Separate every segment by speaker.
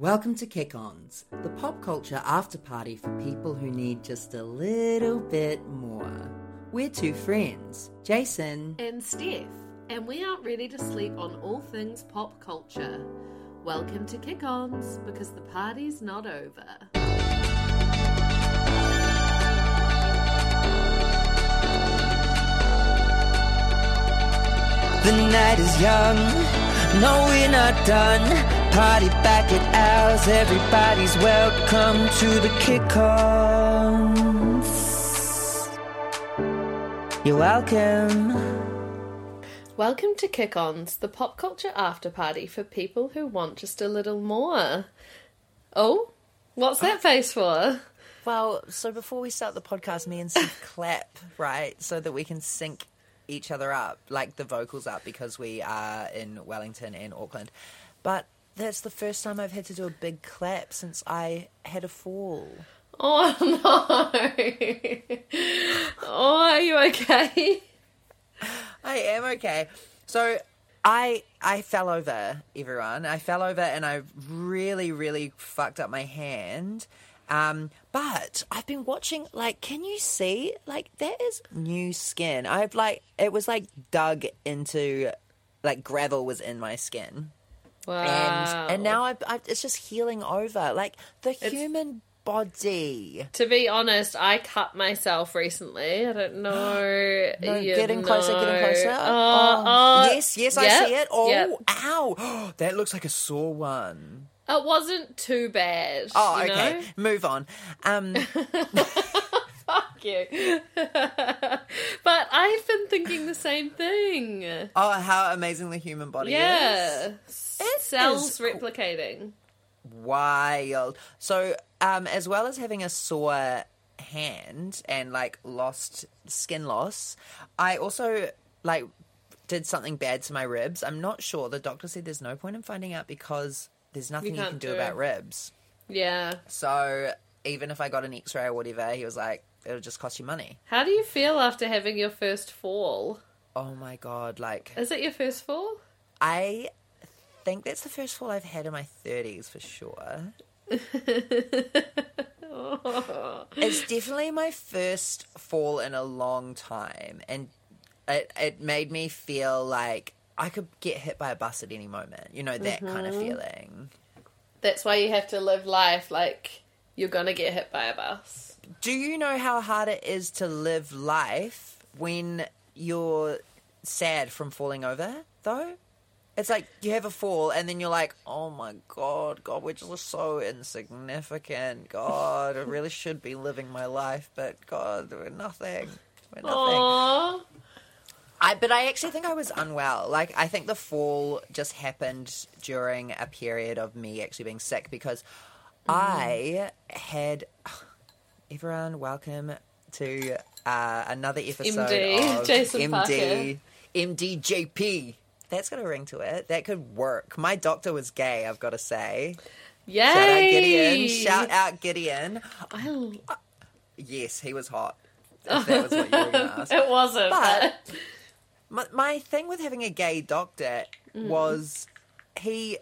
Speaker 1: Welcome to Kick Ons, the pop culture after party for people who need just a little bit more. We're two friends, Jason.
Speaker 2: and Steph, and we aren't ready to sleep on all things pop culture. Welcome to Kick Ons because the party's not over.
Speaker 1: The night is young, no, we're not done. Party back at ours, everybody's welcome to the Kick Ons. You're welcome.
Speaker 2: Welcome to Kick Ons, the pop culture after party for people who want just a little more. Oh, what's that face for?
Speaker 1: Well, so before we start the podcast, me and Steph clap, right, so that we can sync each other up, like the vocals up, because we are in Wellington and Auckland. But that's the first time I've had to do a big clap since I had a fall.
Speaker 2: Oh no! oh, are you okay?
Speaker 1: I am okay. So I I fell over, everyone. I fell over and I really, really fucked up my hand. Um, but I've been watching like can you see? Like that is new skin. I've like it was like dug into like gravel was in my skin.
Speaker 2: Wow.
Speaker 1: And and now I, I it's just healing over. Like the human body.
Speaker 2: To be honest, I cut myself recently. I don't know.
Speaker 1: No, getting closer, getting closer.
Speaker 2: Oh,
Speaker 1: Oh,
Speaker 2: oh,
Speaker 1: yes, yes, I see it. Oh,
Speaker 2: yep.
Speaker 1: ow. that looks like a sore one.
Speaker 2: It wasn't too bad.
Speaker 1: Oh, okay.
Speaker 2: know?
Speaker 1: Move on. Um,
Speaker 2: Fuck you. but I've been thinking the same thing.
Speaker 1: oh, how amazing the human body
Speaker 2: Yeah.
Speaker 1: is.
Speaker 2: Cells
Speaker 1: is
Speaker 2: replicating.
Speaker 1: Wild. So, um, as well as having a sore hand and like lost skin loss, I also like did something bad to my ribs. I'm not sure. The doctor said there's no point in finding out because there's nothing you,
Speaker 2: can't
Speaker 1: can do
Speaker 2: do
Speaker 1: about ribs.
Speaker 2: Yeah.
Speaker 1: So even if I got an X-ray or whatever, he was like, it'll just cost you money.
Speaker 2: How do you feel after having your first fall?
Speaker 1: Oh my god! Like
Speaker 2: Is it your first fall?
Speaker 1: I think that's the first fall I've had in my 30s for sure. It's definitely my first fall in a long time, and it it made me feel like I could get hit by a bus at any moment. You know that kind of mm-hmm. feeling.
Speaker 2: That's why you have to live life like you're gonna get hit by a bus.
Speaker 1: Do you know how hard it is to live life when you're sad from falling over? Though it's like you have a fall, and then you're like, "Oh my god, God, we're just so insignificant. God, I really should be living my life, but God, we're nothing. We're nothing."
Speaker 2: Aww.
Speaker 1: I, but I actually think I was unwell. Like, I think the fall just happened during a period of me actually being sick because I had. Everyone, welcome to uh, another episode
Speaker 2: MD,
Speaker 1: of
Speaker 2: Jason
Speaker 1: MD, MDJP. That's got a ring to it. That could work. My doctor was gay, I've got to say.
Speaker 2: Yay!
Speaker 1: Shout out Gideon. Shout out Gideon.
Speaker 2: I
Speaker 1: Yes, he was hot. If that was what you were going to ask.
Speaker 2: it wasn't.
Speaker 1: But-
Speaker 2: But
Speaker 1: My, my thing with having a gay doctor
Speaker 2: Mm.
Speaker 1: was he.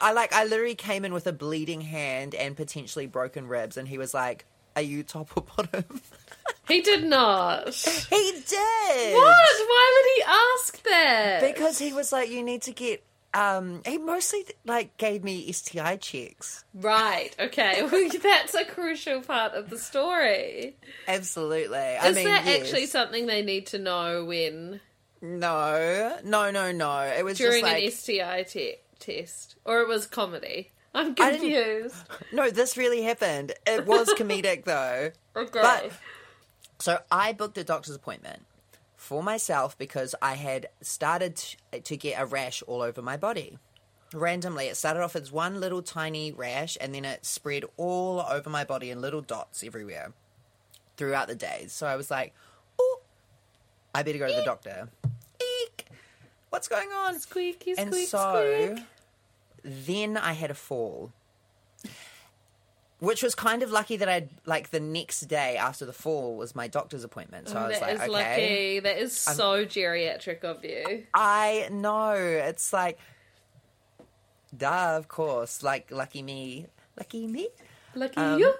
Speaker 1: I, I like. I literally came in with a bleeding hand and potentially broken ribs, and he was like, "Are you top or bottom?"
Speaker 2: he did not.
Speaker 1: he did.
Speaker 2: What? Why would he ask that?
Speaker 1: Because he was like, "You need to get." Um, he mostly like gave me STI checks.
Speaker 2: Right. Okay. Well, that's a crucial part of the story.
Speaker 1: Absolutely. I
Speaker 2: Is
Speaker 1: mean,
Speaker 2: that
Speaker 1: yes.
Speaker 2: actually something they need to know when
Speaker 1: No, no, no, no. It was
Speaker 2: during
Speaker 1: just like
Speaker 2: an STI te- test, or it was comedy? I'm confused.
Speaker 1: no. This really happened. It was comedic though.
Speaker 2: Okay.
Speaker 1: But So I booked a doctor's appointment for myself because I had started to get a rash all over my body. Randomly, it started off as one little tiny rash and then it spread all over my body in little dots everywhere throughout the days. So I was like, oh, I better go to the eh. doctor. What's going on?
Speaker 2: Squeaky,
Speaker 1: and
Speaker 2: squeak,
Speaker 1: so
Speaker 2: squeak.
Speaker 1: then I had a fall. Which was kind of lucky that I'd like the next day after the fall was my doctor's appointment. So I was
Speaker 2: That
Speaker 1: like,
Speaker 2: is
Speaker 1: okay.
Speaker 2: lucky. That is so geriatric of you.
Speaker 1: I know. It's like Duh, of course. Like lucky me, lucky me.
Speaker 2: Lucky
Speaker 1: Um,
Speaker 2: you.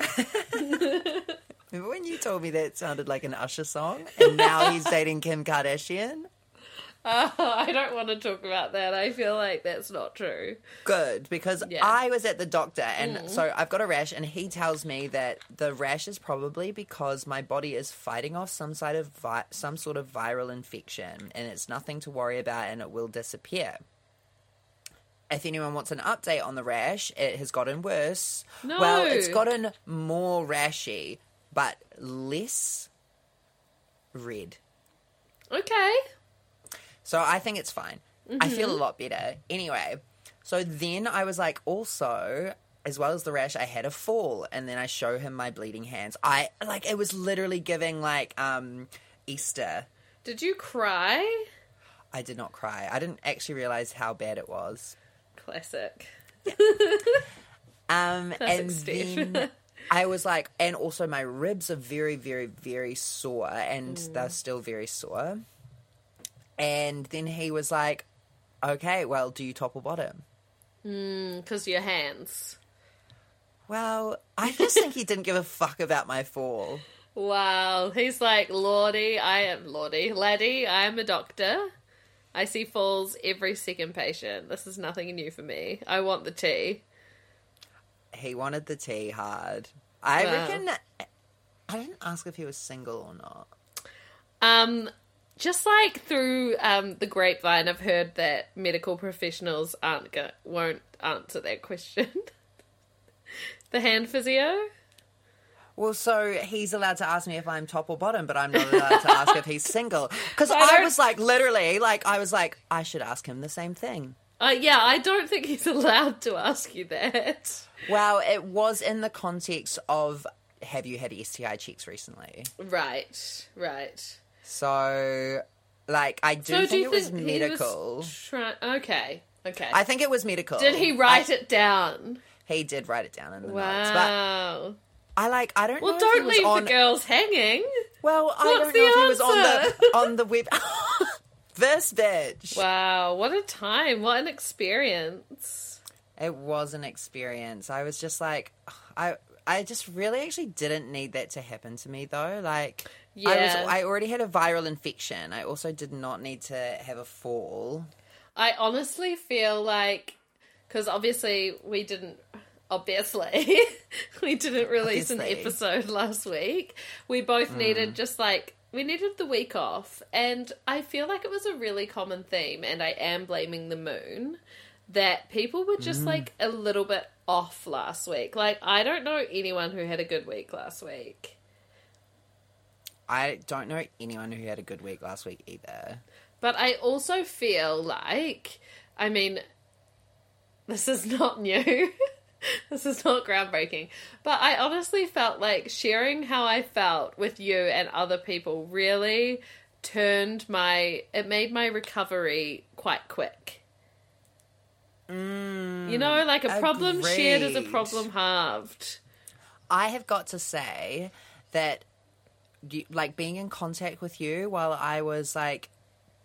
Speaker 1: Remember when you told me that sounded like an Usher song, and now he's dating Kim Kardashian?
Speaker 2: Oh, I don't want to talk about that. I feel like that's not true.
Speaker 1: Good, because
Speaker 2: Yeah.
Speaker 1: I was at the doctor, and mm. so I've got a rash, and he tells me that the rash is probably because my body is fighting off some sort of vi- some sort of viral infection, and it's nothing to worry about, and it will disappear. If anyone wants an update on the rash, it has gotten worse. Well, it's gotten more rashy, but less red.
Speaker 2: Okay.
Speaker 1: So I think it's fine. I feel a lot better. Anyway, so then I was like, also, as well as the rash, I had a fall, and then I show him my bleeding hands. I like it was literally giving like um Easter.
Speaker 2: Did you cry?
Speaker 1: I did not cry. I didn't actually realize how bad it was.
Speaker 2: Classic.
Speaker 1: Um, and
Speaker 2: Steve.
Speaker 1: then I was like, and also my ribs are very, very, very sore, and they're still very sore. And then he was like, "Okay, well, do you top or bottom?"
Speaker 2: Because your hands.
Speaker 1: Well, I just think he didn't give a fuck about my fall.
Speaker 2: Wow. He's like, Lordy, I am Lordy. Laddie, I am a doctor. I see falls every second patient. This is nothing new for me. I want the tea.
Speaker 1: He wanted the tea hard. I
Speaker 2: Wow.
Speaker 1: reckon. I didn't ask if he was single or not.
Speaker 2: Um, just like through um, the grapevine, I've heard that medical professionals aren't go- won't answer that question. the hand physio.
Speaker 1: Well, so he's allowed to ask me if I'm top or bottom, but I'm not allowed to ask if he's single. Because
Speaker 2: I
Speaker 1: I, was like, literally, like, I was like, I should ask him the same thing.
Speaker 2: Uh, yeah, I don't think he's allowed to ask you that.
Speaker 1: Well, it was in the context of have you had STI checks recently?
Speaker 2: Right, right.
Speaker 1: So, like, I do
Speaker 2: So
Speaker 1: think
Speaker 2: do
Speaker 1: it was medical.
Speaker 2: Was try- okay, okay.
Speaker 1: I think it was medical.
Speaker 2: Did he write
Speaker 1: I-
Speaker 2: it down?
Speaker 1: He did write it down in the notes, but
Speaker 2: Wow.
Speaker 1: I like. I don't
Speaker 2: Well,
Speaker 1: know.
Speaker 2: don't
Speaker 1: if he was
Speaker 2: leave
Speaker 1: on,
Speaker 2: the girls hanging.
Speaker 1: Well, I don't know if he was on the on the web. this bitch.
Speaker 2: Wow, what a time! What an experience!
Speaker 1: It was an experience. I was just like, I I just really actually didn't need that to happen to me though. Like, I was
Speaker 2: Yeah.
Speaker 1: I already had a viral infection. I also did not need to have a fall.
Speaker 2: I honestly feel like because obviously we didn't. Obviously, we didn't release an episode last week. We both mm. needed just like we needed the week off, and I feel like it was a really common theme. And I am blaming the moon that people were just mm. like a little bit off last week. Like I don't know anyone who had a good week last week.
Speaker 1: I don't know anyone who had a good week last week either.
Speaker 2: But I also feel like, I mean, this is not new. this is not groundbreaking. But I honestly felt like sharing how I felt with you and other people really turned my, it made my recovery quite quick. You know, like a problem shared is a problem halved.
Speaker 1: I have got to say that, like, being in contact with you while I was like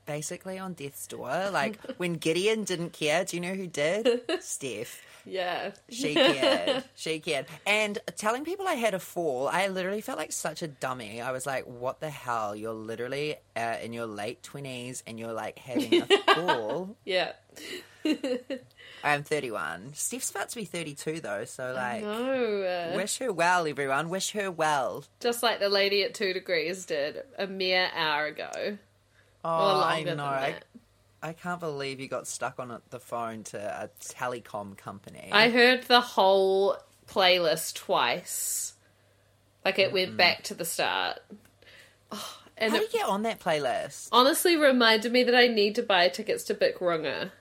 Speaker 1: basically on death's door, like when Gideon didn't care. Do you know who did? Steph.
Speaker 2: Yeah.
Speaker 1: She cared. she cared. And telling people I had a fall, I literally felt like such a dummy. I was like, what the hell? You're literally uh, in your late 20s and you're like having a fall.
Speaker 2: Yeah.
Speaker 1: I'm 31. Steph's about to be 32 though, so like,
Speaker 2: No.
Speaker 1: wish her well, everyone. Wish her well.
Speaker 2: just like the lady at 2degrees did a mere hour ago.
Speaker 1: Oh, I know. I. I can't believe you got stuck on the phone to a telecom company.
Speaker 2: I heard the whole playlist twice. Like it went back to the start. Oh, and
Speaker 1: How do
Speaker 2: it
Speaker 1: you get on that playlist?
Speaker 2: honestly reminded me that I need to buy tickets to Bic Runga.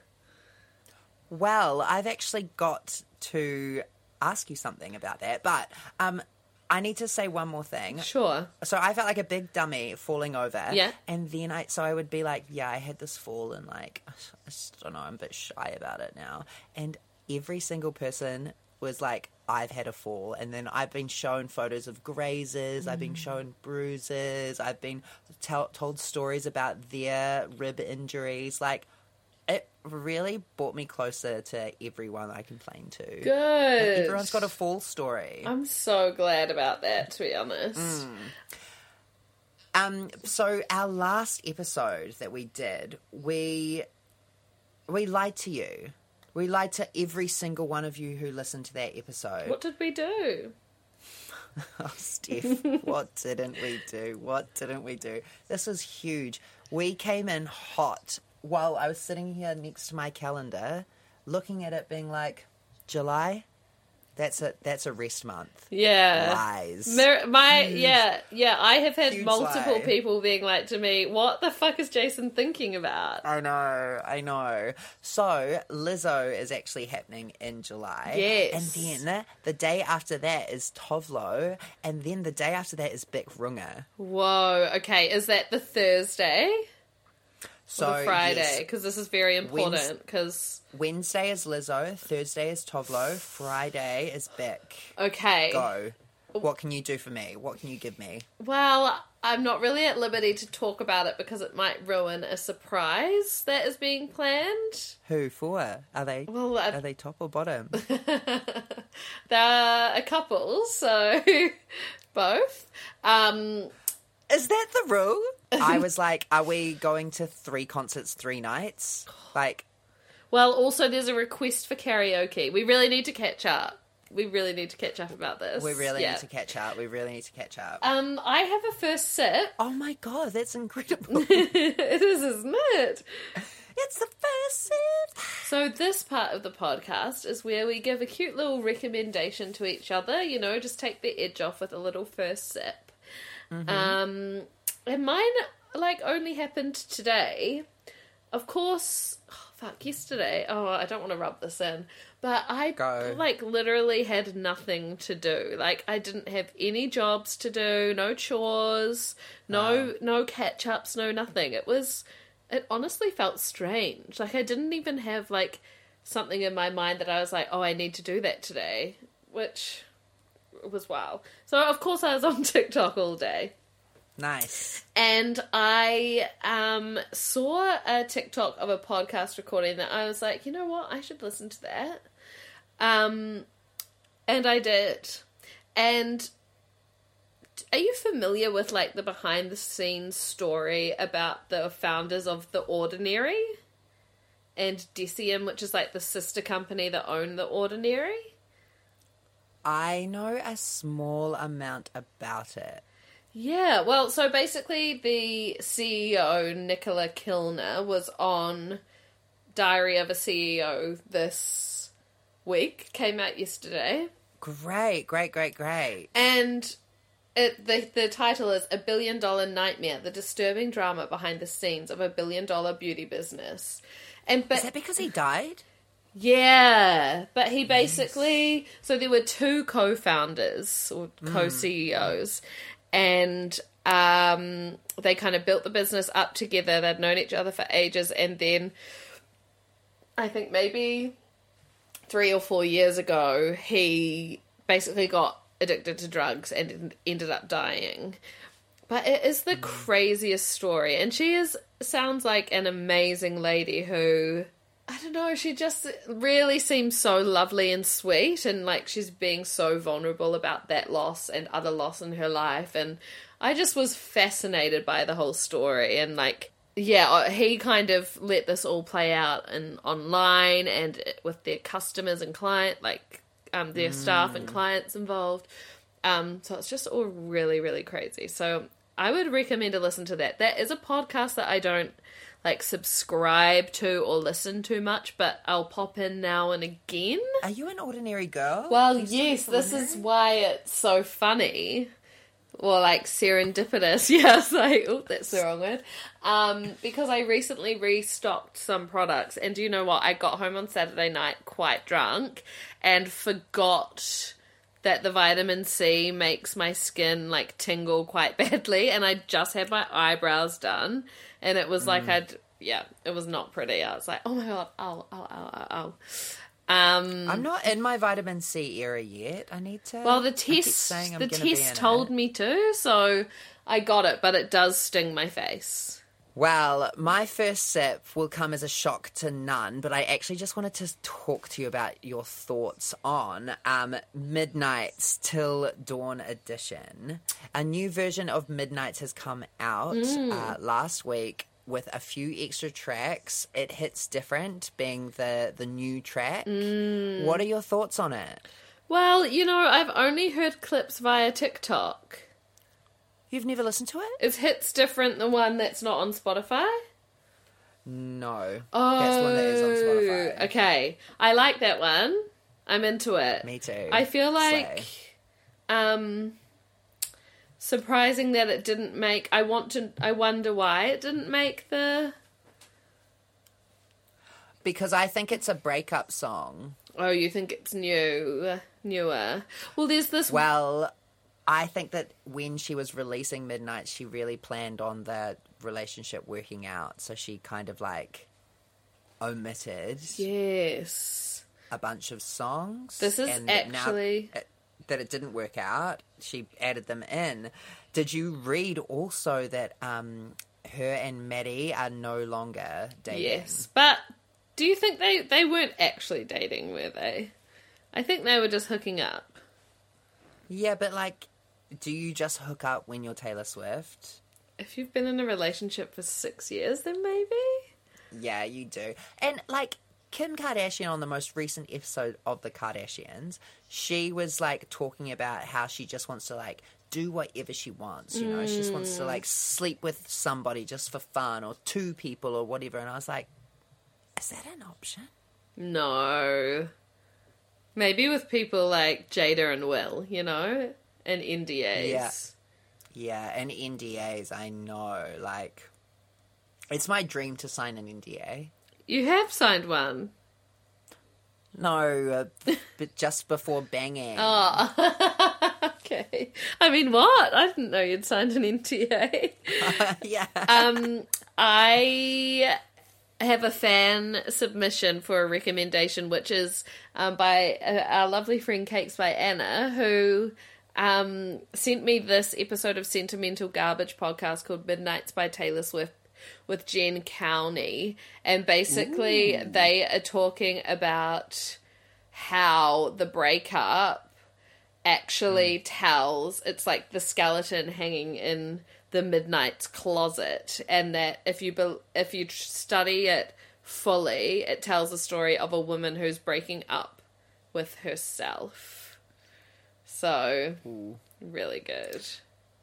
Speaker 1: Well, I've actually got to ask you something about that, but um, I need to say one more thing.
Speaker 2: Sure.
Speaker 1: So I felt like a big dummy falling over.
Speaker 2: Yeah.
Speaker 1: And then I, so I would be like, yeah, I had this fall and like, I just don't know, I'm a bit shy about it now. And every single person was like, I've had a fall. And then I've been shown photos of grazes, I've been shown bruises, I've been tell, told stories about their rib injuries. Like, it really brought me closer to everyone I complain to.
Speaker 2: Good.
Speaker 1: Everyone's got a full story.
Speaker 2: I'm so glad about that, to be honest.
Speaker 1: Mm. Um, so our last episode that we did, we we lied to you. We lied to every single one of you who listened to that episode.
Speaker 2: What did we do?
Speaker 1: Oh, Steph, what didn't we do? What didn't we do? This was huge. We came in hot while I was sitting here next to my calendar, looking at it, being like, July. That's a that's a rest month.
Speaker 2: Yeah.
Speaker 1: Lies.
Speaker 2: Mir- my yeah yeah I have had
Speaker 1: Huge
Speaker 2: multiple
Speaker 1: lie.
Speaker 2: people being like to me, "What the fuck is Jason thinking about?"
Speaker 1: I know, I know. So Lizzo is actually happening in July.
Speaker 2: Yes.
Speaker 1: And then the day after that is Tove Lo, and then the day after that is Bic Runga.
Speaker 2: Whoa. Okay, is that the Thursday
Speaker 1: So
Speaker 2: the Friday?
Speaker 1: yes,
Speaker 2: Because this is very important. Because
Speaker 1: Wednesday is Lizzo, Thursday is Tove Lo, Friday is Beck.
Speaker 2: okay,
Speaker 1: Go. What can you do for me? What can you give me?
Speaker 2: well, I'm not really at liberty to talk about it because it might ruin a surprise that is being planned.
Speaker 1: Who for? Are they
Speaker 2: Well,
Speaker 1: are they top or bottom?
Speaker 2: They're a couple, so both. Um,
Speaker 1: Is that the rule? I was like, are we going to three concerts, three nights? Like,
Speaker 2: well, also there's a request for karaoke. We really need to catch up. We really need to catch up about this.
Speaker 1: we really
Speaker 2: Yeah.
Speaker 1: need to catch up. We really need to catch up.
Speaker 2: Um, I have a first sip.
Speaker 1: oh my god, that's incredible.
Speaker 2: it is, isn't it?
Speaker 1: it's the first sip.
Speaker 2: So this part of the podcast is where we give a cute little recommendation to each other. You know, just take the edge off with a little first sip. Um, and mine like only happened today. Of course, oh, fuck yesterday. Oh, I don't want to rub this in, but I
Speaker 1: Go.
Speaker 2: like literally had nothing to do. Like I didn't have any jobs to do, no chores, no no catch ups, no nothing. It was it honestly felt strange. Like I didn't even have like something in my mind that I was like, oh, I need to do that today, which was wow. So of course I was on TikTok all day.
Speaker 1: Nice.
Speaker 2: And I um, saw a TikTok of a podcast recording that I was like, you know what, I should listen to that. Um, and I did. And are you familiar with like the behind the scenes story about the founders of The Ordinary and DECIEM, which is like the sister company that own The Ordinary?
Speaker 1: I know a small amount about it.
Speaker 2: Yeah, well, so basically, the CEO, Nicola Kilner, was on Diary of a CEO this week, came out yesterday,
Speaker 1: Great, great, great, great.
Speaker 2: and it, the, the title is A Billion Dollar Nightmare The Disturbing Drama Behind the Scenes of a Billion Dollar Beauty Business. And but
Speaker 1: Is that because he died?
Speaker 2: Yeah, but he basically so there were two co-founders or co-CEOs, and um, they kind of built the business up together. They'd known each other for ages, and then I think maybe three or four years ago, he basically got addicted to drugs and ended up dying. But it is the craziest story, and she is sounds like an amazing lady who I don't know, she just really seems so lovely and sweet, and like she's being so vulnerable about that loss and other loss in her life, and I just was fascinated by the whole story, and like yeah, uh, he kind of let this all play out and online and with their customers and client, like um, their staff and clients involved. Um, so it's just all really, really crazy. So I would recommend to listen to that. That is a podcast that I don't like subscribe to or listen to much, but I'll pop in now and again.
Speaker 1: Are you an ordinary girl?
Speaker 2: Well, yes, this is why it's so funny. Or like serendipitous. Yes, like, oh, that's the wrong word. Um, because I recently restocked some products, and do you know what? I got home on Saturday night quite drunk and forgot that the vitamin C makes my skin like tingle quite badly, and I just had my eyebrows done, and it was like I'd yeah, it was not pretty. I was like, oh my god, ow, ow, ow, ow, ow. Um,
Speaker 1: I'm not in my vitamin C era yet. I need to.
Speaker 2: well, the test the test told
Speaker 1: it.
Speaker 2: me to, so I got it, but it does sting my face.
Speaker 1: Well, my first sip will come as a shock to none, but I actually just wanted to talk to you about your thoughts on um, Midnights Till Dawn edition. A new version of Midnights has come out uh, last week with a few extra tracks. It hits different, being the the new track. What are your thoughts on it?
Speaker 2: Well, you know, I've only heard clips via TikTok.
Speaker 1: You've never listened to it?
Speaker 2: Is Hits different than one that's not on Spotify?
Speaker 1: No,
Speaker 2: Oh,
Speaker 1: that's one that is on Spotify.
Speaker 2: Okay, I like that one. I'm into it.
Speaker 1: Me too.
Speaker 2: I feel like
Speaker 1: Slay.
Speaker 2: um surprising that it didn't make I want to I wonder why it didn't make the
Speaker 1: because I think it's a breakup song.
Speaker 2: Oh, you think it's new newer. Well, there's this
Speaker 1: Well, I think that when she was releasing Midnight, she really planned on the relationship working out. So she kind of like omitted
Speaker 2: Yes.
Speaker 1: a bunch of songs.
Speaker 2: This is
Speaker 1: and that now
Speaker 2: actually-
Speaker 1: it- that it didn't work out. She added them in. Did you read also that um, her and Maddie are no longer dating?
Speaker 2: Yes. But do you think they they weren't actually dating, were they? I think they were just hooking up.
Speaker 1: Yeah, but like, do you just hook up when you're Taylor Swift?
Speaker 2: If you've been in a relationship for 6 years, then maybe.
Speaker 1: Yeah, you do. And like Kim Kardashian on the most recent episode of The Kardashians, she was like talking about how she just wants to like do whatever she wants, you know? She just wants to like mm. sleep with somebody just for fun or two people or whatever. And I was like, is that an option?
Speaker 2: No. Maybe with people like Jada and Will, you know, and NDAs.
Speaker 1: Yeah. Yeah, and NDAs, I know. Like, it's my dream to sign an NDA.
Speaker 2: You have signed one.
Speaker 1: No, uh, but just before banging.
Speaker 2: Oh. okay. I mean, what? I didn't know you'd signed an NTA.
Speaker 1: yeah.
Speaker 2: um, I have a fan submission for a recommendation, which is um, by uh, our lovely friend Cakes by Anna, who um, sent me this episode of Sentimental Garbage podcast called Midnights by Taylor Swift with Jen Cowney. And basically, they are talking about how the breakup actually tells it's like the skeleton hanging in the midnight's closet. And that if you bel if you study it fully it tells a story of a woman who's breaking up with herself so really good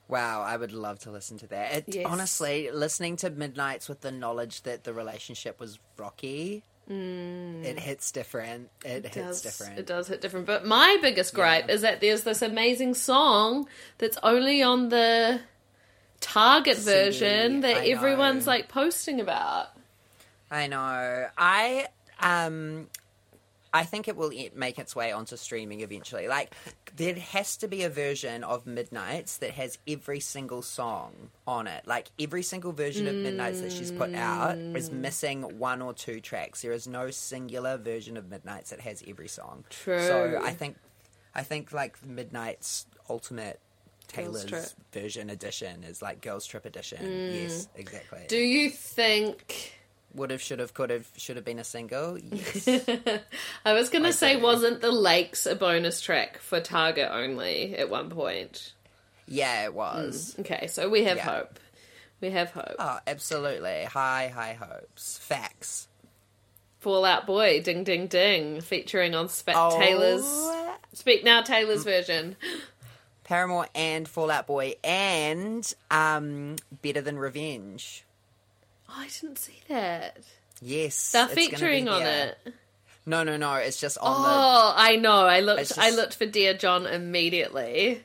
Speaker 1: Wow, I would love to listen to that. It,
Speaker 2: Yes.
Speaker 1: Honestly, listening to Midnights with the knowledge that the relationship was rocky, it hits different. It, hits
Speaker 2: does,
Speaker 1: different.
Speaker 2: it does hit different but my biggest gripe
Speaker 1: Yeah.
Speaker 2: is that there's this amazing song that's only on the target
Speaker 1: CD,
Speaker 2: version that everyone's like posting about
Speaker 1: I know. I um, I think it will make its way onto streaming eventually. Like, there has to be a version of Midnights that has every single song on it. Like, every single version of Midnights that she's put out is
Speaker 2: Mm.
Speaker 1: missing one or two tracks. There is no singular version of Midnights that has every song.
Speaker 2: True.
Speaker 1: So I think, I think like Midnights Ultimate. Taylor's version edition is like Girls Trip edition. Yes, exactly.
Speaker 2: Do you think?
Speaker 1: Would have, should have, could have, should have been a single. Yes.
Speaker 2: I was gonna say,
Speaker 1: do.
Speaker 2: wasn't the Lakes a bonus track for Target only at one point?
Speaker 1: yeah, it was.
Speaker 2: Okay, so we have
Speaker 1: Yeah.
Speaker 2: hope. We have hope.
Speaker 1: Oh, absolutely. High, high hopes. Facts.
Speaker 2: Fall Out Boy, ding ding ding, featuring on Spe-
Speaker 1: Oh.
Speaker 2: Taylor's Speak Now Taylor's version.
Speaker 1: Paramore and Fall Out Boy and um, Better Than Revenge.
Speaker 2: Oh, I didn't see that.
Speaker 1: Yes.
Speaker 2: They're
Speaker 1: it's gonna be
Speaker 2: featuring on it.
Speaker 1: No, no, no. It's just on
Speaker 2: Oh, I know. I looked.
Speaker 1: It's
Speaker 2: I looked for Dear John immediately.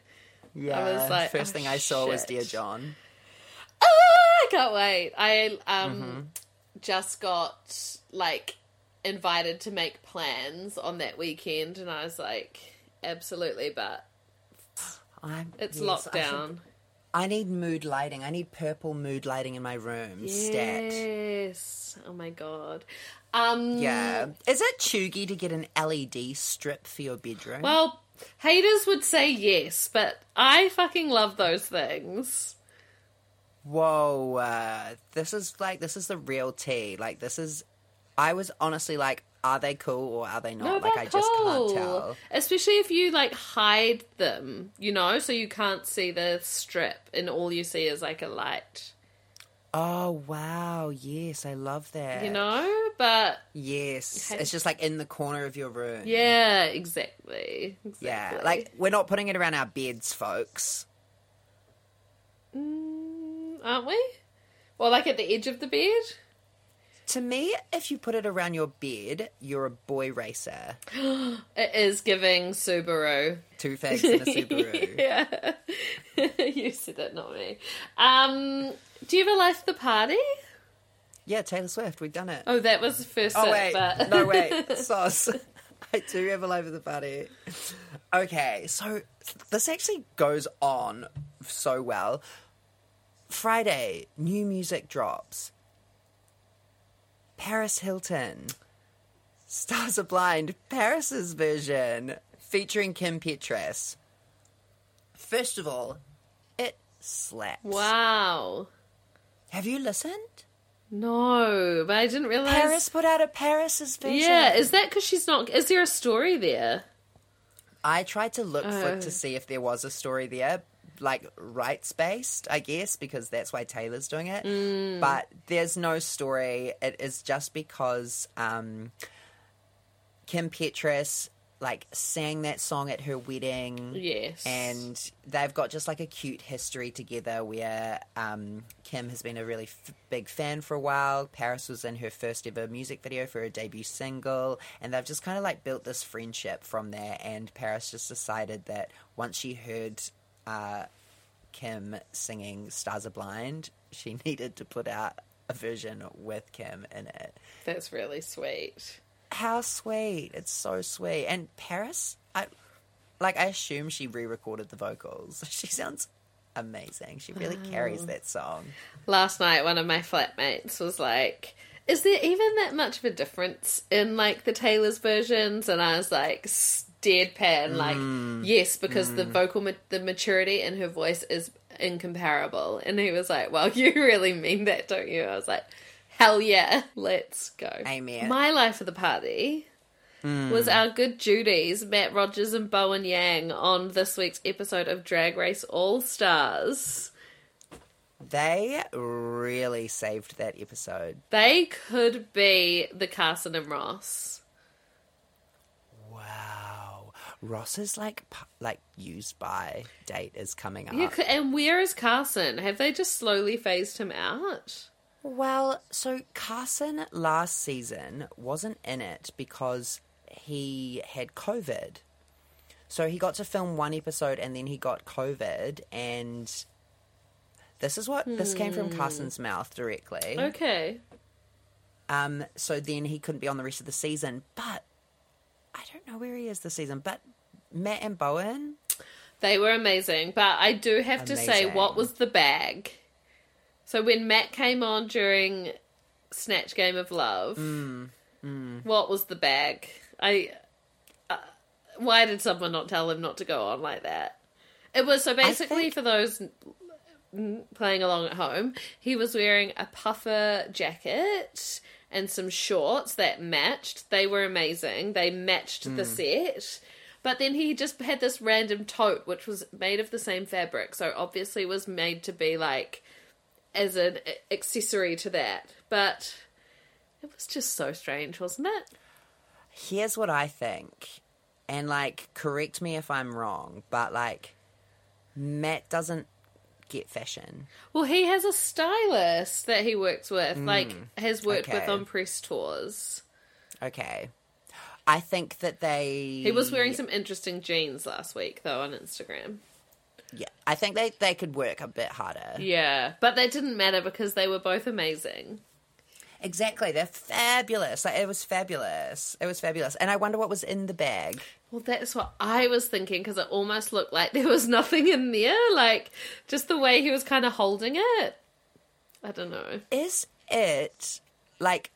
Speaker 1: Yeah.
Speaker 2: I was like,
Speaker 1: first
Speaker 2: oh,
Speaker 1: thing I saw was. Dear John.
Speaker 2: Ah, I can't wait. I um
Speaker 1: Mm-hmm.
Speaker 2: just got like invited to make plans on that weekend, and I was like, absolutely, but
Speaker 1: I'm,
Speaker 2: it's
Speaker 1: yes,
Speaker 2: lockdown.
Speaker 1: I need mood lighting. I need purple mood lighting in my room. Stat.
Speaker 2: Yes. Oh my god. Um.
Speaker 1: Yeah. Is it chuggy to get an LED strip for your bedroom?
Speaker 2: Well, haters would say yes, but I fucking love those things.
Speaker 1: Whoa, uh, this is like this is the real tea. Like this is, I was honestly like, are they cool or are they not?
Speaker 2: No,
Speaker 1: like I just can't tell.
Speaker 2: Especially if you like hide them, you know, so you can't see the strip and all you see is like a light.
Speaker 1: Oh wow, yes, I love that.
Speaker 2: You know? But
Speaker 1: yes, it's just like in the corner of your room.
Speaker 2: yeah, exactly. exactly.
Speaker 1: yeah. Like we're not putting it around our beds, folks.
Speaker 2: Mm, aren't we? Well, like at the edge of the bed?
Speaker 1: To me, if you put it around your bed, you're a boy racer.
Speaker 2: It is giving Subaru.
Speaker 1: Two fags in a Subaru.
Speaker 2: yeah. you said it, not me. Um, do you ever a the party?
Speaker 1: Yeah, Taylor Swift, we've done it.
Speaker 2: Oh, that was the first
Speaker 1: Oh wait,
Speaker 2: but...
Speaker 1: no wait, sauce. I do have a life of the party. Okay, so this actually goes on so well. Friday, new music drops. Paris Hilton, Stars Are Blind, Paris's version, featuring Kim Petras. First of all, it slaps.
Speaker 2: Wow.
Speaker 1: Have you listened?
Speaker 2: No, but I didn't realize.
Speaker 1: Paris put out a Paris's version.
Speaker 2: Yeah, is that because she's not? Is there a story there?
Speaker 1: I tried to look for
Speaker 2: Oh.
Speaker 1: to see if there was a story there, like rights based, I guess, because that's why Taylor's doing it.
Speaker 2: Mm.
Speaker 1: But there's no story. It is just because um, Kim Petras like sang that song at her wedding.
Speaker 2: Yes.
Speaker 1: And they've got just like a cute history together where um, Kim has been a really f- big fan for a while. Paris was in her first ever music video for her debut single. And they've just kind of like built this friendship from there. And Paris just decided that once she heard uh, Kim singing Stars Are Blind, she needed to put out a version with Kim in it.
Speaker 2: That's really sweet.
Speaker 1: How sweet. It's so sweet. And Paris, I like I assume she re-recorded the vocals. She sounds amazing. She really carries that song.
Speaker 2: Last night, one of my flatmates was like, "Is there even that much of a difference in like the Taylor's versions?" And I was like, deadpan, like, mm. "Yes, because the mm. vocal, ma- the maturity in her voice is incomparable." And he was like, "Well, you really mean that, don't you?" I was like, "Hell yeah, let's go."
Speaker 1: Amen.
Speaker 2: My life of the party. Mm. Was our good Judy's Matt Rogers and Bowen Yang on this week's episode of Drag Race All Stars?
Speaker 1: They really saved that episode.
Speaker 2: They could be the Carson and Ross.
Speaker 1: Wow. Ross's like like used by date is coming up.
Speaker 2: Yeah, and where is Carson? Have they just slowly phased him out?
Speaker 1: Well, so Carson last season wasn't in it because he had COVID. So he got to film one episode and then he got COVID and this is what this came from Carson's mouth directly.
Speaker 2: Okay.
Speaker 1: Um so then he couldn't be on the rest of the season, but I don't know where he is this season, but Matt and Bowen,
Speaker 2: They were amazing, but I do have to say, what was the bag? So when Matt came on during Snatch Game of Love, what was the bag? I. Uh, why did someone not tell him not to go on like that? It was so basically
Speaker 1: think-
Speaker 2: for those playing along at home, he was wearing a puffer jacket and some shorts that matched. They were amazing. They matched the hmm. set. But then he just had this random tote which was made of the same fabric, so obviously was made to be like as an accessory to that. But it was just so strange, wasn't it?
Speaker 1: here's what I think. And like correct me if I'm wrong, but like Matt doesn't get fashion.
Speaker 2: Well, he has a stylist that he works with, mm, like has worked with on press tours.
Speaker 1: Okay. I think that they
Speaker 2: He was wearing some interesting jeans last week, though, on Instagram.
Speaker 1: Yeah, I think they they could work a bit harder.
Speaker 2: Yeah, but that didn't matter because they were both amazing.
Speaker 1: Exactly, they're fabulous. Like it was fabulous. It was fabulous. And I wonder what was in the bag.
Speaker 2: Well, that's what I was thinking because it almost looked like there was nothing in there. Like, just the way he was kind of holding it. I don't know.
Speaker 1: Is it like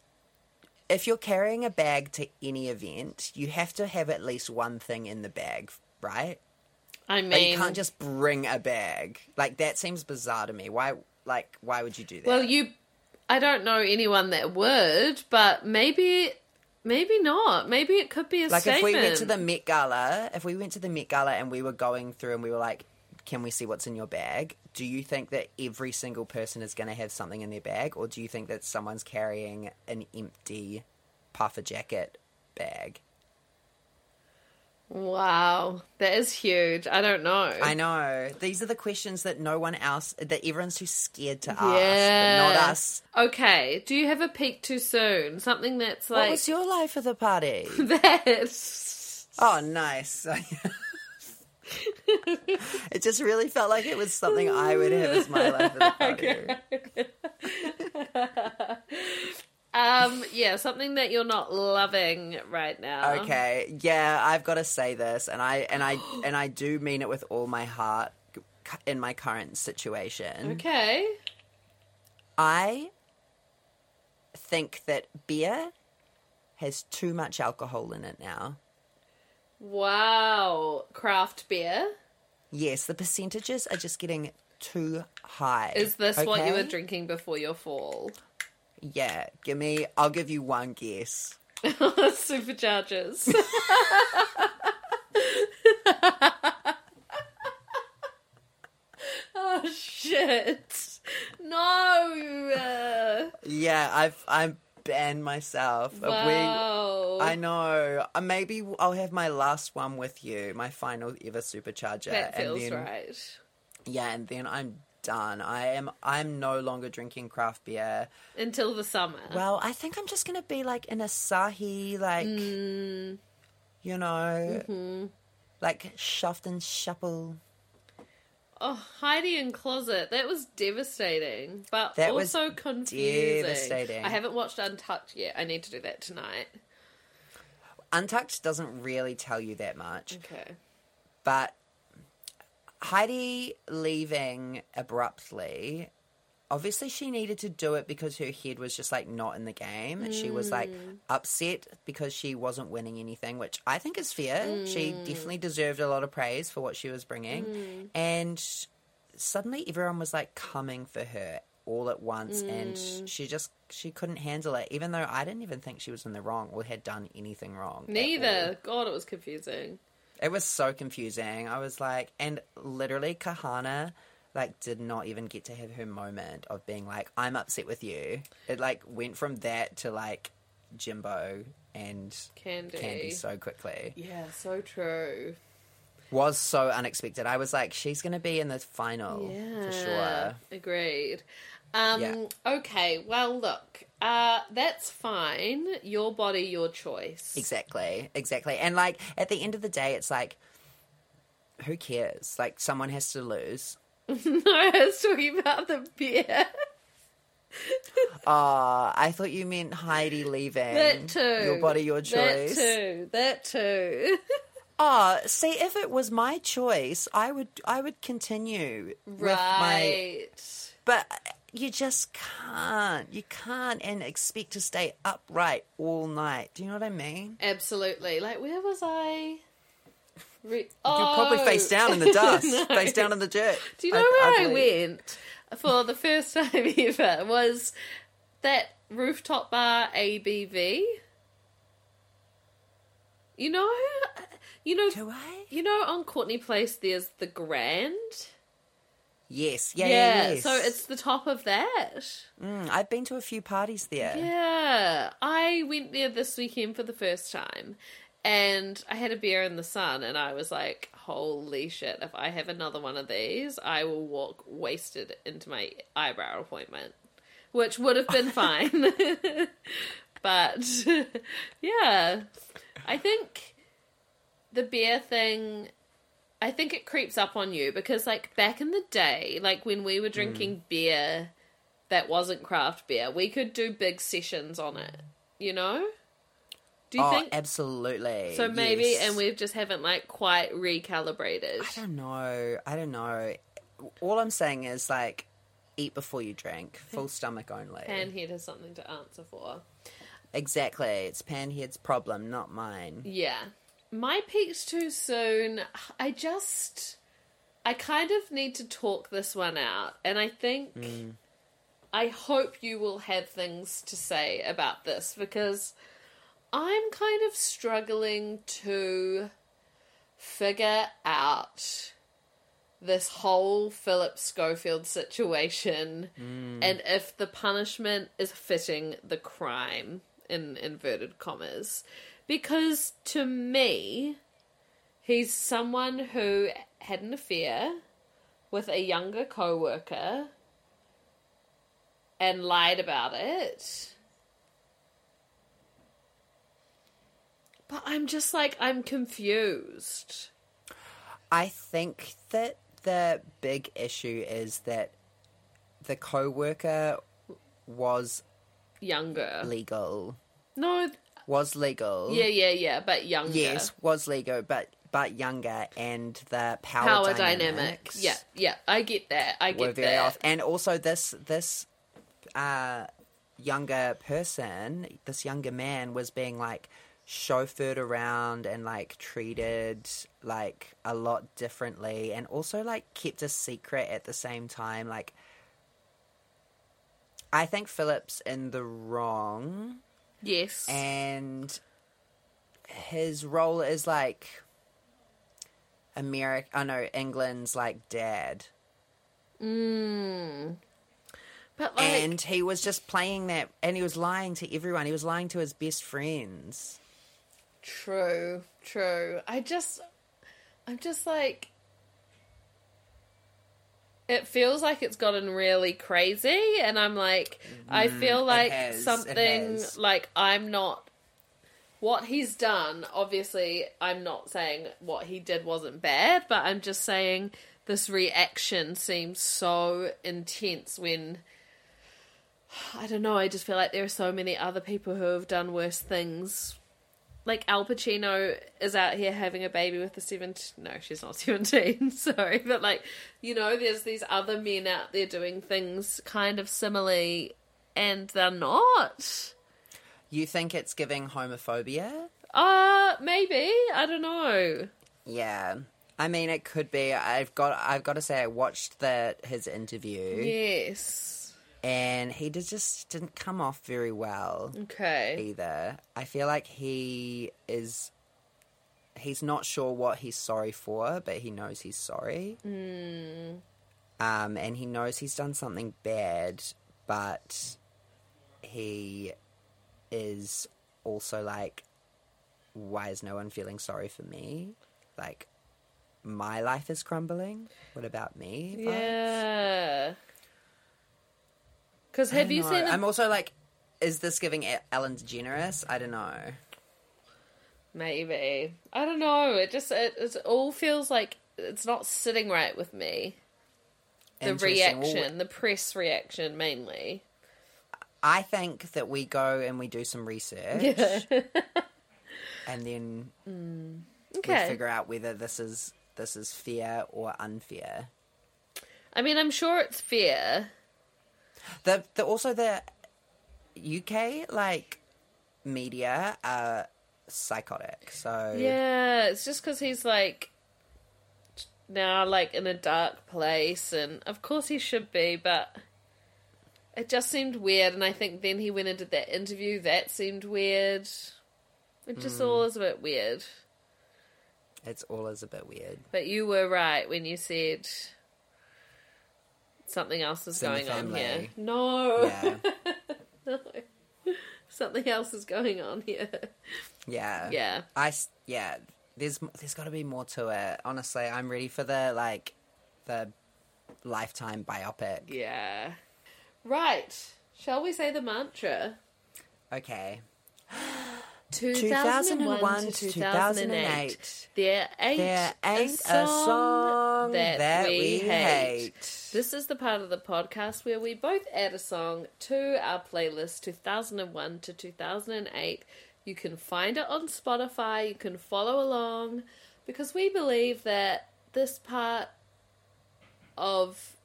Speaker 1: if you're carrying a bag to any event, you have to have at least one thing in the bag, right?
Speaker 2: I
Speaker 1: Like
Speaker 2: mean,
Speaker 1: you can't just bring a bag. Like that seems bizarre to me. Why like why would you do that?
Speaker 2: Well, you, I don't know anyone that would, but maybe, maybe not. Maybe it could be a
Speaker 1: like
Speaker 2: statement.
Speaker 1: if we went to the Met Gala, if we went to the Met Gala and we were going through and we were like, "Can we see what's in your bag?" Do you think that every single person is going to have something in their bag, or do you think that someone's carrying an empty puffer jacket bag?
Speaker 2: Wow, that is huge. I don't know.
Speaker 1: I know these are the questions that no one else, that everyone's too scared to ask,
Speaker 2: Yeah.
Speaker 1: but not us.
Speaker 2: Okay, do you have a peak too soon? Something that's like.
Speaker 1: What was your life of the party?
Speaker 2: that.
Speaker 1: Oh, nice. it just really felt like it was something I would have as my life of the party.
Speaker 2: Um, yeah, something that you're not loving right now.
Speaker 1: Okay, yeah, I've got to say this, and I and I and I do mean it with all my heart in my current situation.
Speaker 2: Okay.
Speaker 1: I think that beer has too much alcohol in it now.
Speaker 2: Wow. Craft beer.
Speaker 1: Yes, the percentages are just getting too high.
Speaker 2: Is this what you were drinking before your fall?
Speaker 1: Yeah, give me. I'll give you one guess.
Speaker 2: Superchargers. oh shit! No.
Speaker 1: Yeah, I've I'm banned myself. If we-
Speaker 2: wow.
Speaker 1: I know. Uh, Maybe I'll have my last one with you, my final ever supercharger,
Speaker 2: that feels
Speaker 1: and then
Speaker 2: right.
Speaker 1: yeah, and then I'm done. I am. I'm no longer drinking craft beer.
Speaker 2: Until the summer.
Speaker 1: Well, I think I'm just gonna be like an Asahi, like
Speaker 2: Mm.
Speaker 1: you know,
Speaker 2: Mm-hmm.
Speaker 1: like Shaft and Shuffle.
Speaker 2: Oh, Heidi N Closet. That was devastating, but
Speaker 1: That
Speaker 2: also confusing.
Speaker 1: devastating.
Speaker 2: I haven't watched Untucked yet. I need to do that tonight.
Speaker 1: Untucked doesn't really tell you that much,
Speaker 2: Okay.
Speaker 1: but Heidi leaving abruptly. Obviously, she needed to do it because her head was just like not in the game. She was like mm. upset because she wasn't winning anything, which I think is fair. She mm. definitely deserved a lot of praise for what she was bringing. Mm. And suddenly, everyone was like coming for her all at once, and she just she couldn't handle it. Even though I didn't even think she was in the wrong or had done anything wrong.
Speaker 2: Neither. God, it was confusing.
Speaker 1: It was so confusing. I was like, and literally, Kahanna like did not even get to have her moment of being like, "I'm upset with you." It like went from that to like Jimbo and
Speaker 2: Kandy.
Speaker 1: Kandy so quickly.
Speaker 2: Yeah, so true.
Speaker 1: Was so unexpected. I was like, she's gonna be in the final
Speaker 2: Yeah.
Speaker 1: for sure.
Speaker 2: Agreed. Um,
Speaker 1: Yeah.
Speaker 2: Okay, well, look, uh, that's fine. Your body, your choice.
Speaker 1: Exactly, exactly. And like at the end of the day, it's like, who cares? Like someone has to lose.
Speaker 2: no, I was talking about the beer.
Speaker 1: Ah, I thought you meant Heidi leaving.
Speaker 2: that too.
Speaker 1: Your body, your choice.
Speaker 2: That too. That too.
Speaker 1: Oh, see, if it was my choice, I would I would continue with my.
Speaker 2: right.
Speaker 1: But you just can't. You can't and expect to stay upright all night. Do you know what I mean?
Speaker 2: Absolutely. Like, where was I? Re-
Speaker 1: You're
Speaker 2: oh.
Speaker 1: probably face down in the dust,
Speaker 2: No.
Speaker 1: face down in the dirt.
Speaker 2: Do you know where I,
Speaker 1: believe.
Speaker 2: went for the first time ever? Was that rooftop bar ABV? You know, you know,
Speaker 1: Do I?
Speaker 2: you know, on Courtenay Place, there's the Grand.
Speaker 1: Yes. Yeah. yeah yes.
Speaker 2: so it's the top of that.
Speaker 1: Mm, I've been to a few parties there.
Speaker 2: Yeah, I went there this weekend for the first time, and I had a beer in the sun, and I was like, "Holy shit! If I have another one of these, I will walk wasted into my eyebrow appointment." Which would have been fine, but yeah, I think the beer thing. I think it creeps up on you because, like, back in the day, like when we were hmm. drinking beer that wasn't craft beer, we could do big sessions on it. You know? Do you
Speaker 1: oh,
Speaker 2: think
Speaker 1: absolutely.
Speaker 2: so? Maybe,
Speaker 1: yes.
Speaker 2: and we just haven't like quite recalibrated.
Speaker 1: I don't know. I don't know. All I'm saying is like, eat before you drink, full stomach only.
Speaker 2: Panhead has something to answer for.
Speaker 1: Exactly. It's Panhead's problem, not mine.
Speaker 2: Yeah, my peak's too soon. I just, I kind of need to talk this one out, and I think hmm. I hope you will have things to say about this because I'm kind of struggling to figure out this whole Philip Schofield situation hmm. and if the punishment is fitting the crime in inverted commas because to me he's someone who had an affair with a younger co-worker and lied about it. But i'm just like i'm confused.
Speaker 1: I think that the big issue is that the co-worker was
Speaker 2: younger.
Speaker 1: legal.
Speaker 2: no
Speaker 1: Was legal.
Speaker 2: yeah yeah yeah but younger
Speaker 1: Yes, was legal, but but younger, and the power,
Speaker 2: power
Speaker 1: dynamics
Speaker 2: dynamics yeah yeah i get that i
Speaker 1: were
Speaker 2: get
Speaker 1: very
Speaker 2: that
Speaker 1: off. And also, this this uh, younger person, this younger man, was being like chauffeured around and like treated like a lot differently, and also like kept a secret at the same time. Like, I think Phillip's in the wrong
Speaker 2: yes
Speaker 1: and his role is like America. Oh no, England's like dad,
Speaker 2: mm. but like
Speaker 1: and he was just playing that, and he was lying to everyone. He was lying to his best friends.
Speaker 2: True, true. I just, I'm just like, it feels like it's gotten really crazy, and I'm like, I feel
Speaker 1: Mm,
Speaker 2: like
Speaker 1: has,
Speaker 2: something like I'm not. What he's done, obviously, I'm not saying what he did wasn't bad, but I'm just saying this reaction seems so intense when. I don't know, I just feel like there are so many other people who have done worse things like Al Pacino is out here having a baby with a 17 no she's not 17 sorry but like you know there's these other men out there doing things kind of similarly and they're not
Speaker 1: You think it's giving homophobia?
Speaker 2: uh maybe i don't know
Speaker 1: Yeah. I mean, it could be. I've got. I've got to say, I watched the his interview,
Speaker 2: yes
Speaker 1: and he did just didn't come off very well.
Speaker 2: okay
Speaker 1: either. I feel like he is. He's not sure what he's sorry for, but he knows he's sorry.
Speaker 2: mm,
Speaker 1: Um, and he knows he's done something bad, but he is also like, why is no one feeling sorry for me? Like, my life is crumbling. What about me? vibes?
Speaker 2: yeah because have you
Speaker 1: know.
Speaker 2: seen
Speaker 1: I'm also like, is this giving Ellen DeGeneres? I don't know.
Speaker 2: maybe i don't know it just it, it all feels like it's not sitting right with me the
Speaker 1: Interesting. Well,
Speaker 2: reaction, the press reaction mainly.
Speaker 1: I think that we go and we do some research,
Speaker 2: Yeah.
Speaker 1: and then mm. we
Speaker 2: okay.
Speaker 1: figure out whether this is this is fair or unfair.
Speaker 2: I mean, I'm sure it's fair.
Speaker 1: The, the also the UK like media are psychotic. So
Speaker 2: Yeah, it's just because he's like now like in a dark place, and of course he should be, but it just seemed weird. And I think then he went into that interview. That seemed weird. It just hmm. all is a bit weird.
Speaker 1: it's all is a bit weird.
Speaker 2: But you were right when you said something else is
Speaker 1: It's
Speaker 2: going on here. No,
Speaker 1: Yeah,
Speaker 2: no, something else is going on here.
Speaker 1: yeah,
Speaker 2: Yeah.
Speaker 1: I yeah. There's there's got to be more to it. Honestly, I'm ready for the like the lifetime biopic.
Speaker 2: Yeah. Right. Shall we say the mantra?
Speaker 1: Okay.
Speaker 2: 2001 to 2008. There ain't,
Speaker 1: There ain't
Speaker 2: a song,
Speaker 1: that,
Speaker 2: that,
Speaker 1: we,
Speaker 2: we, hate.
Speaker 1: hate.
Speaker 2: This is the part of the podcast where we both add a song to our playlist 2001 to 2008. You can find it on Spotify, you can follow along because we believe that this part of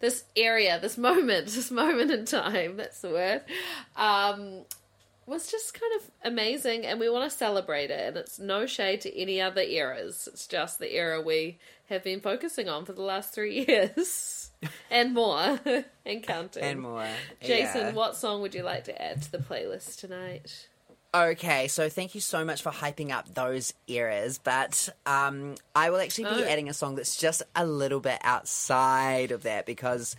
Speaker 2: this area, this moment, this moment in time, that's the word, um, was just kind of amazing, and we want to celebrate it. And it's no shade to any other eras. It's just the era we have been focusing on for the last three years and more, and counting.
Speaker 1: and more.
Speaker 2: Jason,
Speaker 1: Yeah.
Speaker 2: what song would you like to add to the playlist tonight?
Speaker 1: Okay, so thank you so much for hyping up those eras, but um, I will actually be
Speaker 2: Oh.
Speaker 1: adding a song that's just a little bit outside of that because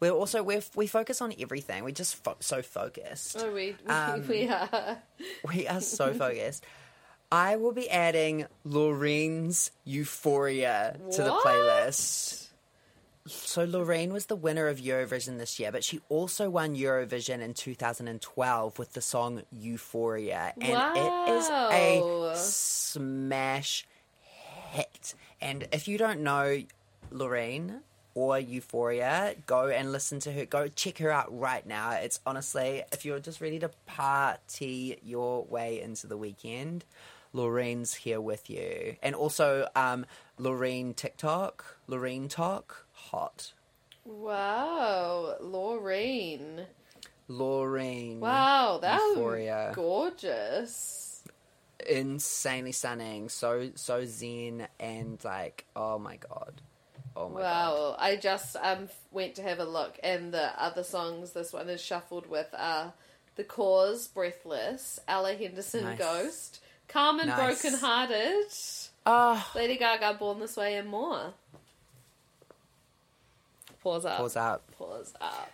Speaker 1: we're also we we focus on everything. We're just fo- so focused.
Speaker 2: Oh, we we,
Speaker 1: Um,
Speaker 2: we are.
Speaker 1: We are so focused. I will be adding Lorraine's Euphoria to the playlist. So Lorraine was the winner of Eurovision this year, but she also won Eurovision in 2012 with the song Euphoria, and it is a smash hit. And if you don't know Lorraine or Euphoria, go and listen to her. Go check her out right now. It's honestly, if you're just ready to party your way into the weekend, Lorraine's here with you. And also, um, Lorraine TikTok, Lorraine Talk, hot.
Speaker 2: Wow, Loreen.
Speaker 1: Lorraine.
Speaker 2: Wow, that
Speaker 1: Euphoria.
Speaker 2: was gorgeous.
Speaker 1: Insanely stunning. So, so zen and like, oh my god. Oh my god.
Speaker 2: Wow, I just um went to have a look, and the other songs this one is shuffled with are the Corrs, Breathless, Ella Henderson,
Speaker 1: Nice.
Speaker 2: Ghost, Karmin,
Speaker 1: Nice.
Speaker 2: Broken Hearted,
Speaker 1: Oh,
Speaker 2: Lady Gaga, Born This Way, and more. Pause up.
Speaker 1: pause up.
Speaker 2: Pause up.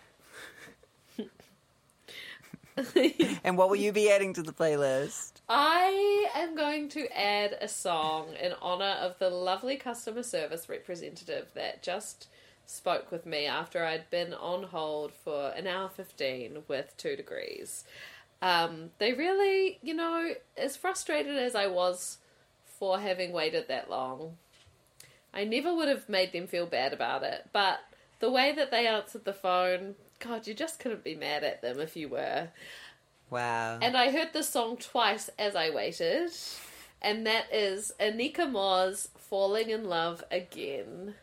Speaker 1: And what will you be adding to the playlist?
Speaker 2: I am going to add a song in honor of the lovely customer service representative that just spoke with me after I'd been on hold for an hour 15 with 2degrees. Um, they really, you know, as frustrated as I was for having waited that long, I never would have made them feel bad about it. But the way that they answered the phone, God, you just couldn't be mad at them if you were.
Speaker 1: Wow.
Speaker 2: And I heard this song twice as I waited, and that is Anika Moa Falling in Love Again.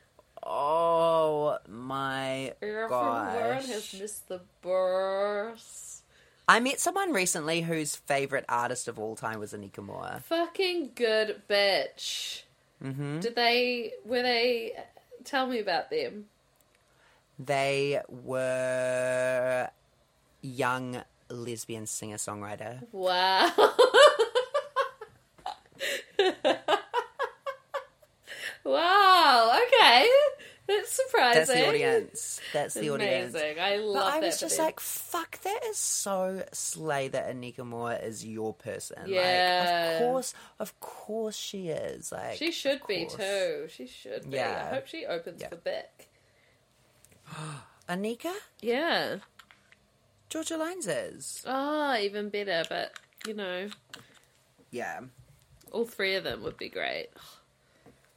Speaker 1: oh my
Speaker 2: god!
Speaker 1: Everyone
Speaker 2: has missed the burst.
Speaker 1: I met someone recently whose favorite artist of all time was Anika Moa.
Speaker 2: Fucking good bitch.
Speaker 1: hmm
Speaker 2: Did they, were they, tell me about them.
Speaker 1: They were young lesbian singer songwriter.
Speaker 2: Wow. wow, okay. That's surprising.
Speaker 1: That's the audience. That's the audience.
Speaker 2: Amazing. I love
Speaker 1: But I was just like, fuck, that is so slay that Anika Moa is your person.
Speaker 2: Yeah.
Speaker 1: Like, of course, of course she is. Like,
Speaker 2: She should be too. She should be.
Speaker 1: Yeah.
Speaker 2: I hope she opens
Speaker 1: Yeah.
Speaker 2: for Bic.
Speaker 1: Anika?
Speaker 2: Yeah.
Speaker 1: Georgia Lines is.
Speaker 2: Ah, even better, but you know,
Speaker 1: Yeah.
Speaker 2: all three of them would be great.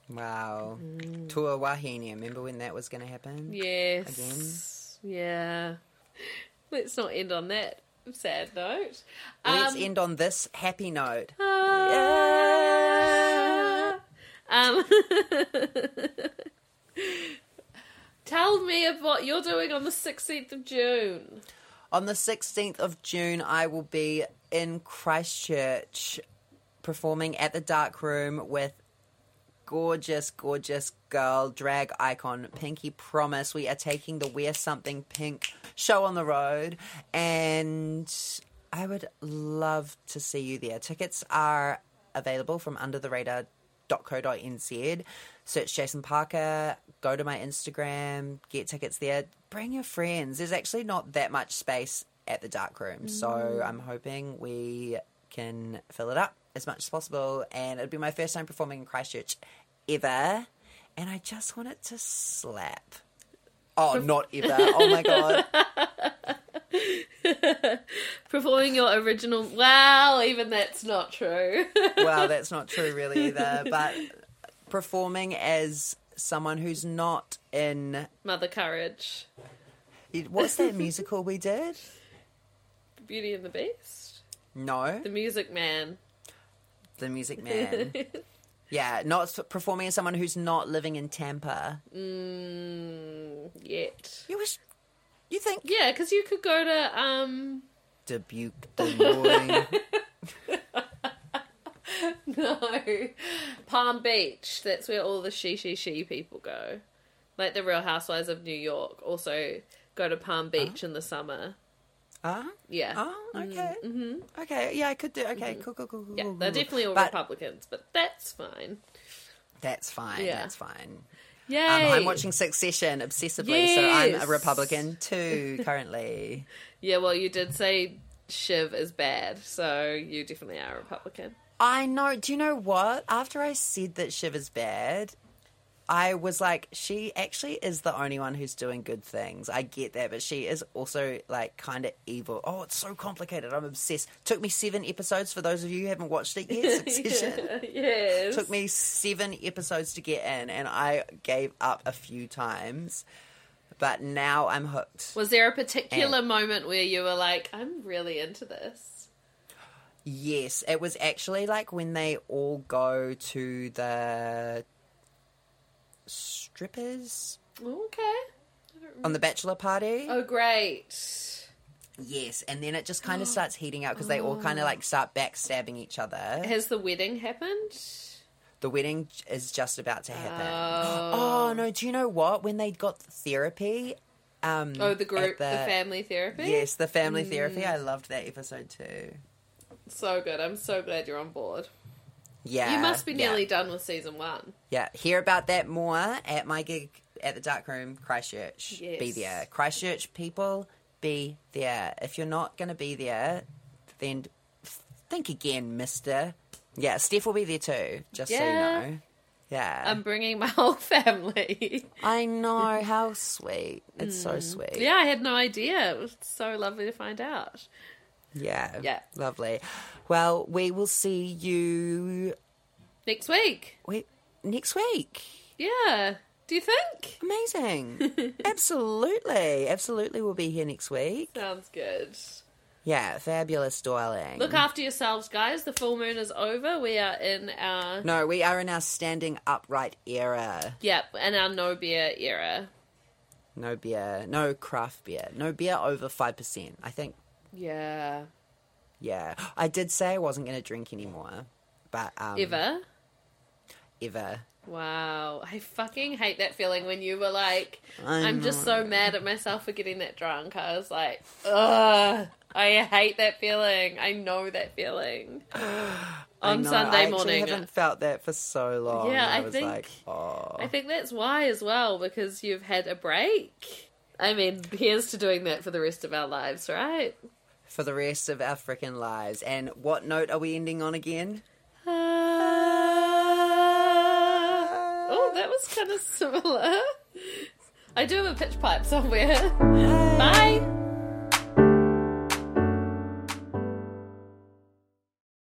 Speaker 1: Wow.
Speaker 2: Mm.
Speaker 1: Tuawahine. Remember when that was going to happen?
Speaker 2: Yes. Yeah. Let's not end on that sad note.
Speaker 1: Let's
Speaker 2: Um,
Speaker 1: end on this happy note.
Speaker 2: ah. Um, tell me of what you're doing on the 16th of June.
Speaker 1: On the 16th of June, I will be in Christchurch performing at the Dark Room with gorgeous, gorgeous girl, drag icon Pinky Promise. We are taking the Wear Something Pink show on the road, and I would love to see you there. Tickets are available from undertheradar.co.nz. Search Jason Parker, go to my Instagram, get tickets there. Bring your friends. There's actually not that much space at the dark room, so mm. I'm hoping we can fill it up as much as possible. And it'll be my first time performing in Christchurch ever, and I just want it to slap. Oh, not ever. Oh my god.
Speaker 2: Performing your original. Wow, even that's not true.
Speaker 1: well, that's not true, really, either. But performing as someone who's not in.
Speaker 2: Mother Courage.
Speaker 1: What's that musical we did?
Speaker 2: Beauty and the Beast.
Speaker 1: No,
Speaker 2: The Music Man.
Speaker 1: The Music Man. yeah, not performing as someone who's not living in Tampa.
Speaker 2: Mm, yet.
Speaker 1: You wish. You think?
Speaker 2: Yeah, because you could go to um
Speaker 1: Dubuque, Des Moines.
Speaker 2: No. Palm Beach. That's where all the she she she people go. Like the Real Housewives of New York also go to Palm Beach in the summer.
Speaker 1: Ah,
Speaker 2: Yeah.
Speaker 1: oh, okay, mm-hmm. okay, yeah, I could do. Okay, cool, cool, cool, cool.
Speaker 2: Yeah, they're definitely all
Speaker 1: But
Speaker 2: Republicans, but that's fine.
Speaker 1: That's fine.
Speaker 2: Yeah.
Speaker 1: That's fine.
Speaker 2: Yeah,
Speaker 1: Um, I'm watching Succession obsessively, so I'm a Republican too currently.
Speaker 2: Yeah, well, you did say Shiv is bad, so you definitely are a Republican.
Speaker 1: I know. Do you know what? After I said that Shiver's bad, I was like, she actually is the only one who's doing good things. I get that, but she is also like kind of evil. Oh, it's so complicated. I'm obsessed. Took me seven episodes for those of you who haven't watched it yet. Succession.
Speaker 2: yes.
Speaker 1: Took me seven episodes to get in, and I gave up a few times. But now I'm hooked.
Speaker 2: Was there a particular moment where you were like, I'm really into this?
Speaker 1: Yes, it was actually like when they all go to the strippers
Speaker 2: Okay.
Speaker 1: on the bachelor party.
Speaker 2: Oh, great.
Speaker 1: Yes, and then it just kind of starts heating up because they all kind of like start backstabbing each other.
Speaker 2: Has the wedding happened?
Speaker 1: The wedding is just about to happen.
Speaker 2: Oh.
Speaker 1: Oh no! Do you know what? When they got therapy, um,
Speaker 2: Oh, the
Speaker 1: at
Speaker 2: group, the, family therapy?
Speaker 1: Yes, the family therapy. I loved that episode too.
Speaker 2: So good. I'm so glad you're on board.
Speaker 1: Yeah,
Speaker 2: you must be
Speaker 1: yeah.
Speaker 2: nearly done with season one.
Speaker 1: Yeah, hear about that more at my gig at the Dark Room, Christchurch.
Speaker 2: Yes.
Speaker 1: Be there. Christchurch people, be there. If you're not going to be there, then think again, mister. Yeah, Steph will be there too, just so you know. Yeah.
Speaker 2: I'm bringing my whole family.
Speaker 1: I know, how sweet. It's so sweet.
Speaker 2: Mm. yeah, I had no idea. It was so lovely to find out.
Speaker 1: Yeah.
Speaker 2: Yeah.
Speaker 1: Lovely. Well, we will see you
Speaker 2: Next week.
Speaker 1: wait, next week.
Speaker 2: Yeah. Do you think?
Speaker 1: Amazing. Absolutely. Absolutely, we'll be here next week.
Speaker 2: Sounds good.
Speaker 1: Yeah, fabulous, darling.
Speaker 2: Look after yourselves, guys. The full moon is over. We are in our
Speaker 1: No, we are in our standing upright era.
Speaker 2: yep, and our no beer era.
Speaker 1: No beer, no craft beer, no beer over 5%. I think,
Speaker 2: Yeah.
Speaker 1: yeah. I did say I wasn't going to drink anymore, but. Um,
Speaker 2: Ever?
Speaker 1: Ever.
Speaker 2: Wow. I fucking hate that feeling when you were like,
Speaker 1: I
Speaker 2: I'm just so mad at myself for getting that drunk. I was like, ugh. I hate that feeling. I know that feeling. On
Speaker 1: know,
Speaker 2: Sunday
Speaker 1: I
Speaker 2: morning.
Speaker 1: haven't felt that for so long.
Speaker 2: Yeah,
Speaker 1: I,
Speaker 2: I
Speaker 1: was
Speaker 2: think-
Speaker 1: like, oh.
Speaker 2: I think that's why as well, because you've had a break. I mean, here's to doing that for the rest of our lives, right?
Speaker 1: For the rest of our freaking lives. And what note are we ending on again? Ah.
Speaker 2: Oh, that was kind of similar. I do have a pitch pipe somewhere. Bye.